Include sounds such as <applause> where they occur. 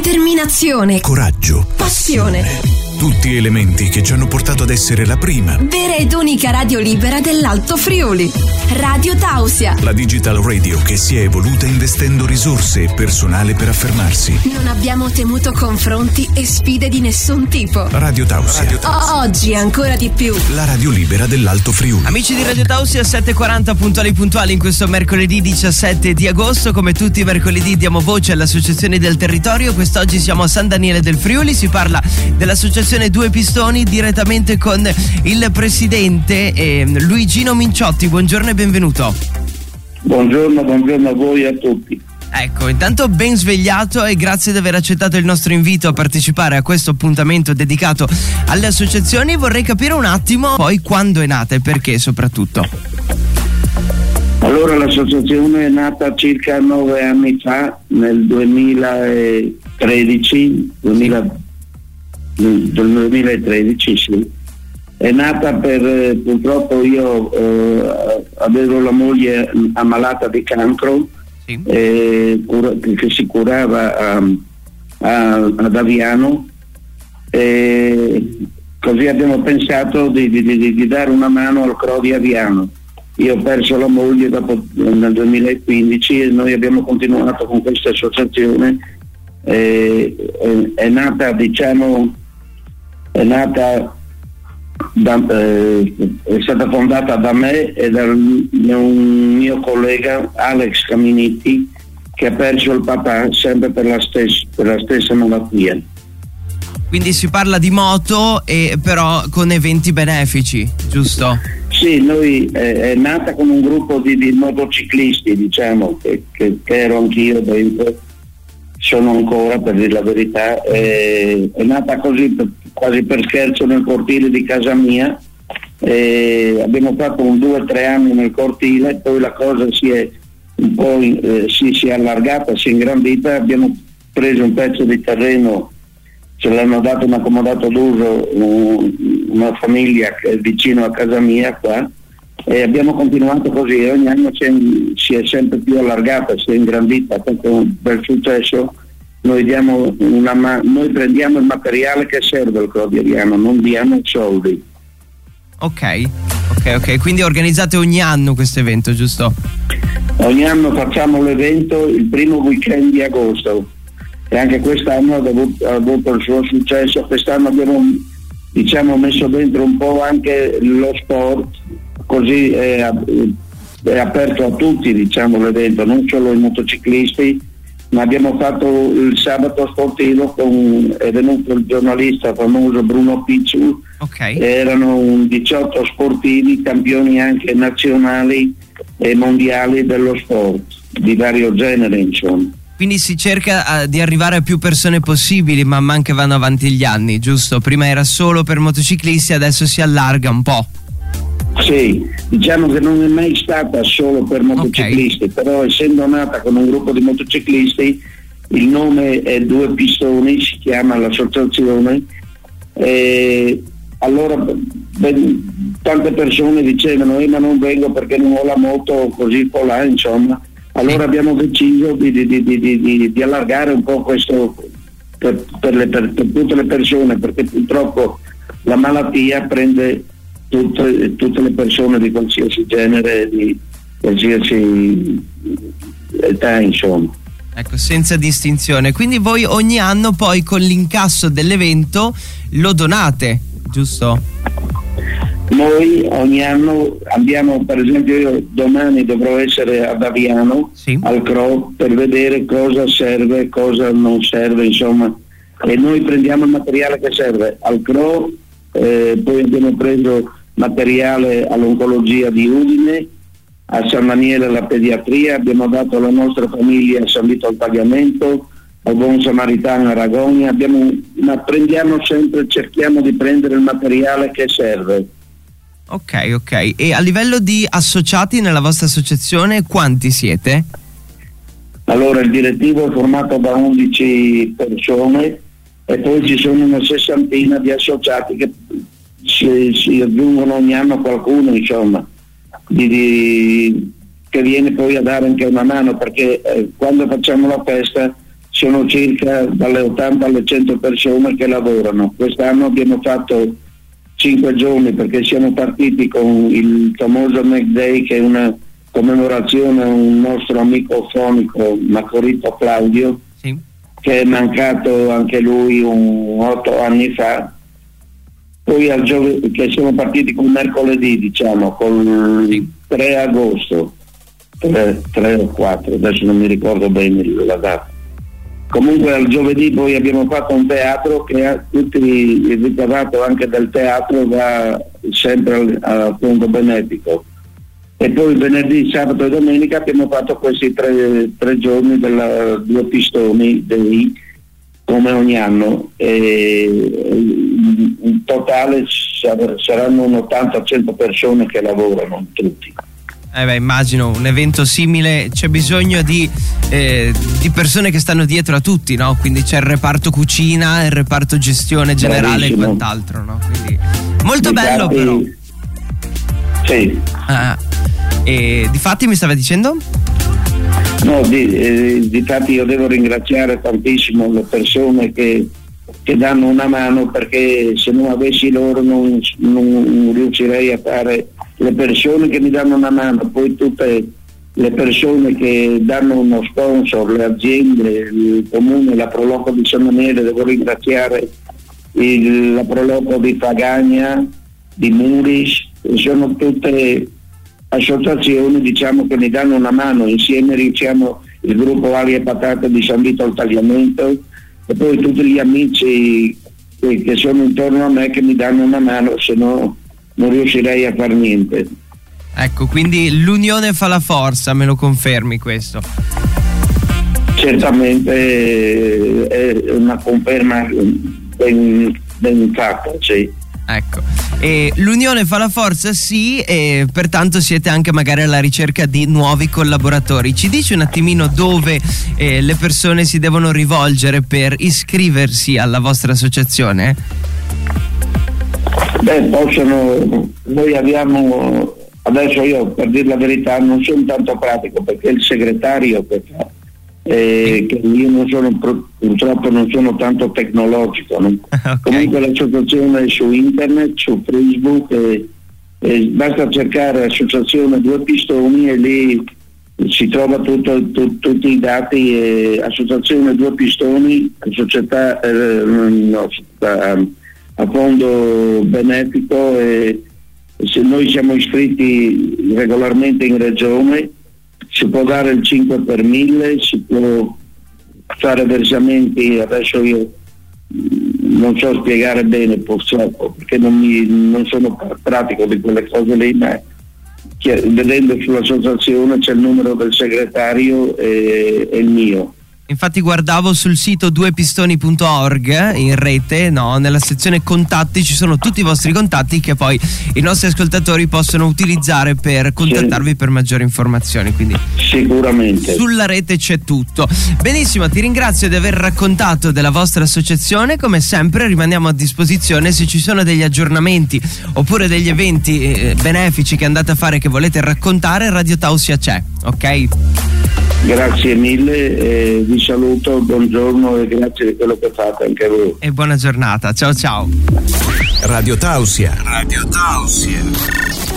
determinazione, coraggio, passione. Tutti elementi che ci hanno portato ad essere la prima. Vera ed unica radio libera dell'Alto Friuli. Radio Tausia. La digital radio che si è evoluta investendo risorse e personale per affermarsi. Non abbiamo temuto confronti e sfide di nessun tipo. Radio Tausia. Radio Tausia. oggi ancora di più. La radio libera dell'Alto Friuli. Amici di Radio Tausia, 7.40 puntuali puntuali in questo mercoledì 17 di agosto. Come tutti i mercoledì diamo voce alle associazioni del territorio. Quest'oggi siamo a San Daniele del Friuli. Si parla dell'associazione trasmissione Due Pistoni direttamente con il presidente eh, Luigino Minciotti. Buongiorno e benvenuto. Buongiorno, buongiorno a voi e a tutti. Ecco, intanto ben svegliato e grazie di aver accettato il nostro invito a partecipare a questo appuntamento dedicato alle associazioni. Vorrei capire un attimo poi quando è nata e perché soprattutto. Allora l'associazione è nata circa nove anni fa, nel 2013, 2000, del 2013, sì. È nata per, eh, purtroppo io eh, avevo la moglie ammalata di cancro sì. eh, che si curava a, a, ad Aviano e così abbiamo pensato di, di, di, di, dare una mano al CRO di Aviano. Io ho perso la moglie dopo, nel 2015 e noi abbiamo continuato con questa associazione. Eh, è, è nata diciamo è nata da, eh, è stata fondata da me e da un mio collega Alex Caminiti che ha perso il papà sempre per la, stessa, per la stessa malattia. Quindi si parla di moto e però con eventi benefici, giusto? Sì, noi eh, è nata con un gruppo di, di motociclisti, diciamo, che, che, che, ero anch'io dentro, sono ancora per dire la verità, eh, è nata così per, quasi per scherzo nel cortile di casa mia. Eh, abbiamo fatto un due o tre anni nel cortile, poi la cosa si è un po' eh, si, si, è allargata, si è ingrandita, abbiamo preso un pezzo di terreno, ce l'hanno dato un accomodato d'uso un, una famiglia che è vicino a casa mia qua e abbiamo continuato così, ogni anno si è, si è sempre più allargata, si è ingrandita, con un bel successo noi, una, noi, prendiamo il materiale che serve al Clodieriano, non diamo soldi. Ok, ok, ok, quindi organizzate ogni anno questo evento, giusto? Ogni anno facciamo l'evento il primo weekend di agosto e anche quest'anno ha avuto, ha avuto il suo successo, quest'anno abbiamo diciamo, messo dentro un po' anche lo sport, così è, è aperto a tutti diciamo, l'evento, non solo ai motociclisti ma abbiamo fatto il sabato sportivo con, è venuto il giornalista famoso Bruno Picciu okay. erano 18 sportivi campioni anche nazionali e mondiali dello sport di vario genere insomma quindi si cerca uh, di arrivare a più persone possibili man mano che vanno avanti gli anni giusto? prima era solo per motociclisti adesso si allarga un po' Sì, diciamo che non è mai stata solo per motociclisti, okay. però essendo nata con un gruppo di motociclisti, il nome è Due Pistoni, si chiama l'associazione. E allora beh, tante persone dicevano eh, ma non vengo perché non ho la moto così là, insomma. Allora abbiamo deciso di, di, di, di allargare un po' questo per, per, le, per, per tutte le persone, perché purtroppo la malattia prende tutte, tutte le persone di qualsiasi genere, di qualsiasi età, insomma. Ecco, senza distinzione. Quindi voi ogni anno poi con l'incasso dell'evento lo donate, giusto? Noi ogni anno andiamo, per esempio io domani dovrò essere ad Aviano, sì. al CRO, per vedere cosa serve, cosa non serve, insomma. E noi prendiamo il materiale che serve al CRO, eh, poi abbiamo preso materiale all'oncologia di Udine, a San Daniele alla pediatria, abbiamo dato alla nostra famiglia a San Vito al pagamento, al Buon Samaritano a Ragogna, abbiamo, ma prendiamo sempre, cerchiamo di prendere il materiale che serve. Ok, ok. E a livello di associati nella vostra associazione quanti siete? Allora il direttivo è formato da 11 persone e poi ci sono una sessantina di associati che si, si aggiungono ogni anno qualcuno insomma, di, di, che viene poi a dare anche una mano perché eh, quando facciamo la festa sono circa dalle 80 alle 100 persone che lavorano. Quest'anno abbiamo fatto 5 giorni perché siamo partiti con il famoso Mac Day che è una commemorazione a un nostro amico fonico, Macorito Claudio, sì. che è mancato anche lui un, 8 anni fa. Poi al giovedì, che siamo partiti con mercoledì, diciamo, col sì. 3 agosto, 3, 3 o 4, adesso non mi ricordo bene la data Comunque al giovedì poi abbiamo fatto un teatro che ha tutti il ricavato anche del teatro va sempre al, al fondo benefico. E poi venerdì, sabato e domenica abbiamo fatto questi tre, tre giorni della due pistoni dei, come ogni anno. E in totale saranno un 80-100 persone che lavorano tutti. Eh beh, immagino un evento simile, c'è bisogno di, eh, di, persone che stanno dietro a tutti, no? Quindi c'è il reparto cucina, il reparto gestione generale Bravissimo. e quant'altro, no? Quindi molto di bello fatti, però. Sì. Ah, e di fatti mi stava dicendo? No, di, eh, di fatti io devo ringraziare tantissimo le persone che, che danno una mano perché se non avessi loro non, non riuscirei a fare le persone che mi danno una mano, poi tutte le persone che danno uno sponsor, le aziende, il comune, la Proloco di San Daniele, devo ringraziare il, la Proloco di Fagagna, di Muris, sono tutte associazioni diciamo, che mi danno una mano, insieme riusciamo il gruppo Ali e Patate di San Vito al Tagliamento e poi tutti gli amici che, che sono intorno a me che mi danno una mano, se no non riuscirei a far niente. Ecco, quindi l'unione fa la forza, me lo confermi questo? Certamente è una conferma ben, ben fatta, sì. Ecco, e l'unione fa la forza sì e pertanto siete anche magari alla ricerca di nuovi collaboratori. Ci dici un attimino dove eh, le persone si devono rivolgere per iscriversi alla vostra associazione? Beh, possono, noi abbiamo, adesso io per dire la verità non sono tanto pratico perché il segretario che fa, eh, che io non sono, purtroppo non sono tanto tecnologico, no? <laughs> okay. comunque l'associazione è su internet, su Facebook, e, e basta cercare associazione due pistoni e lì si trova tutto, tu, tutti i dati, eh, associazione due pistoni, società, eh, no, società a fondo benefico e se noi siamo iscritti regolarmente in regione si può dare il 5 per 1000, si può fare versamenti, adesso io non so spiegare bene purtroppo perché non, mi, non sono pratico di quelle cose lì, ma vedendo sull'associazione c'è il numero del segretario e, e il mio Infatti guardavo sul sito duepistoni.org in rete, no? nella sezione contatti ci sono tutti i vostri contatti che poi i nostri ascoltatori possono utilizzare per contattarvi per maggiori informazioni. Quindi sicuramente sulla rete c'è tutto. Benissimo, ti ringrazio di aver raccontato della vostra associazione. Come sempre rimaniamo a disposizione se ci sono degli aggiornamenti oppure degli eventi eh, benefici che andate a fare che volete raccontare, Radio Tausia c'è, ok? Grazie mille, eh, vi saluto, buongiorno e grazie di quello che fate anche voi. E buona giornata, ciao ciao. Radio Tausia. Radio Tausia.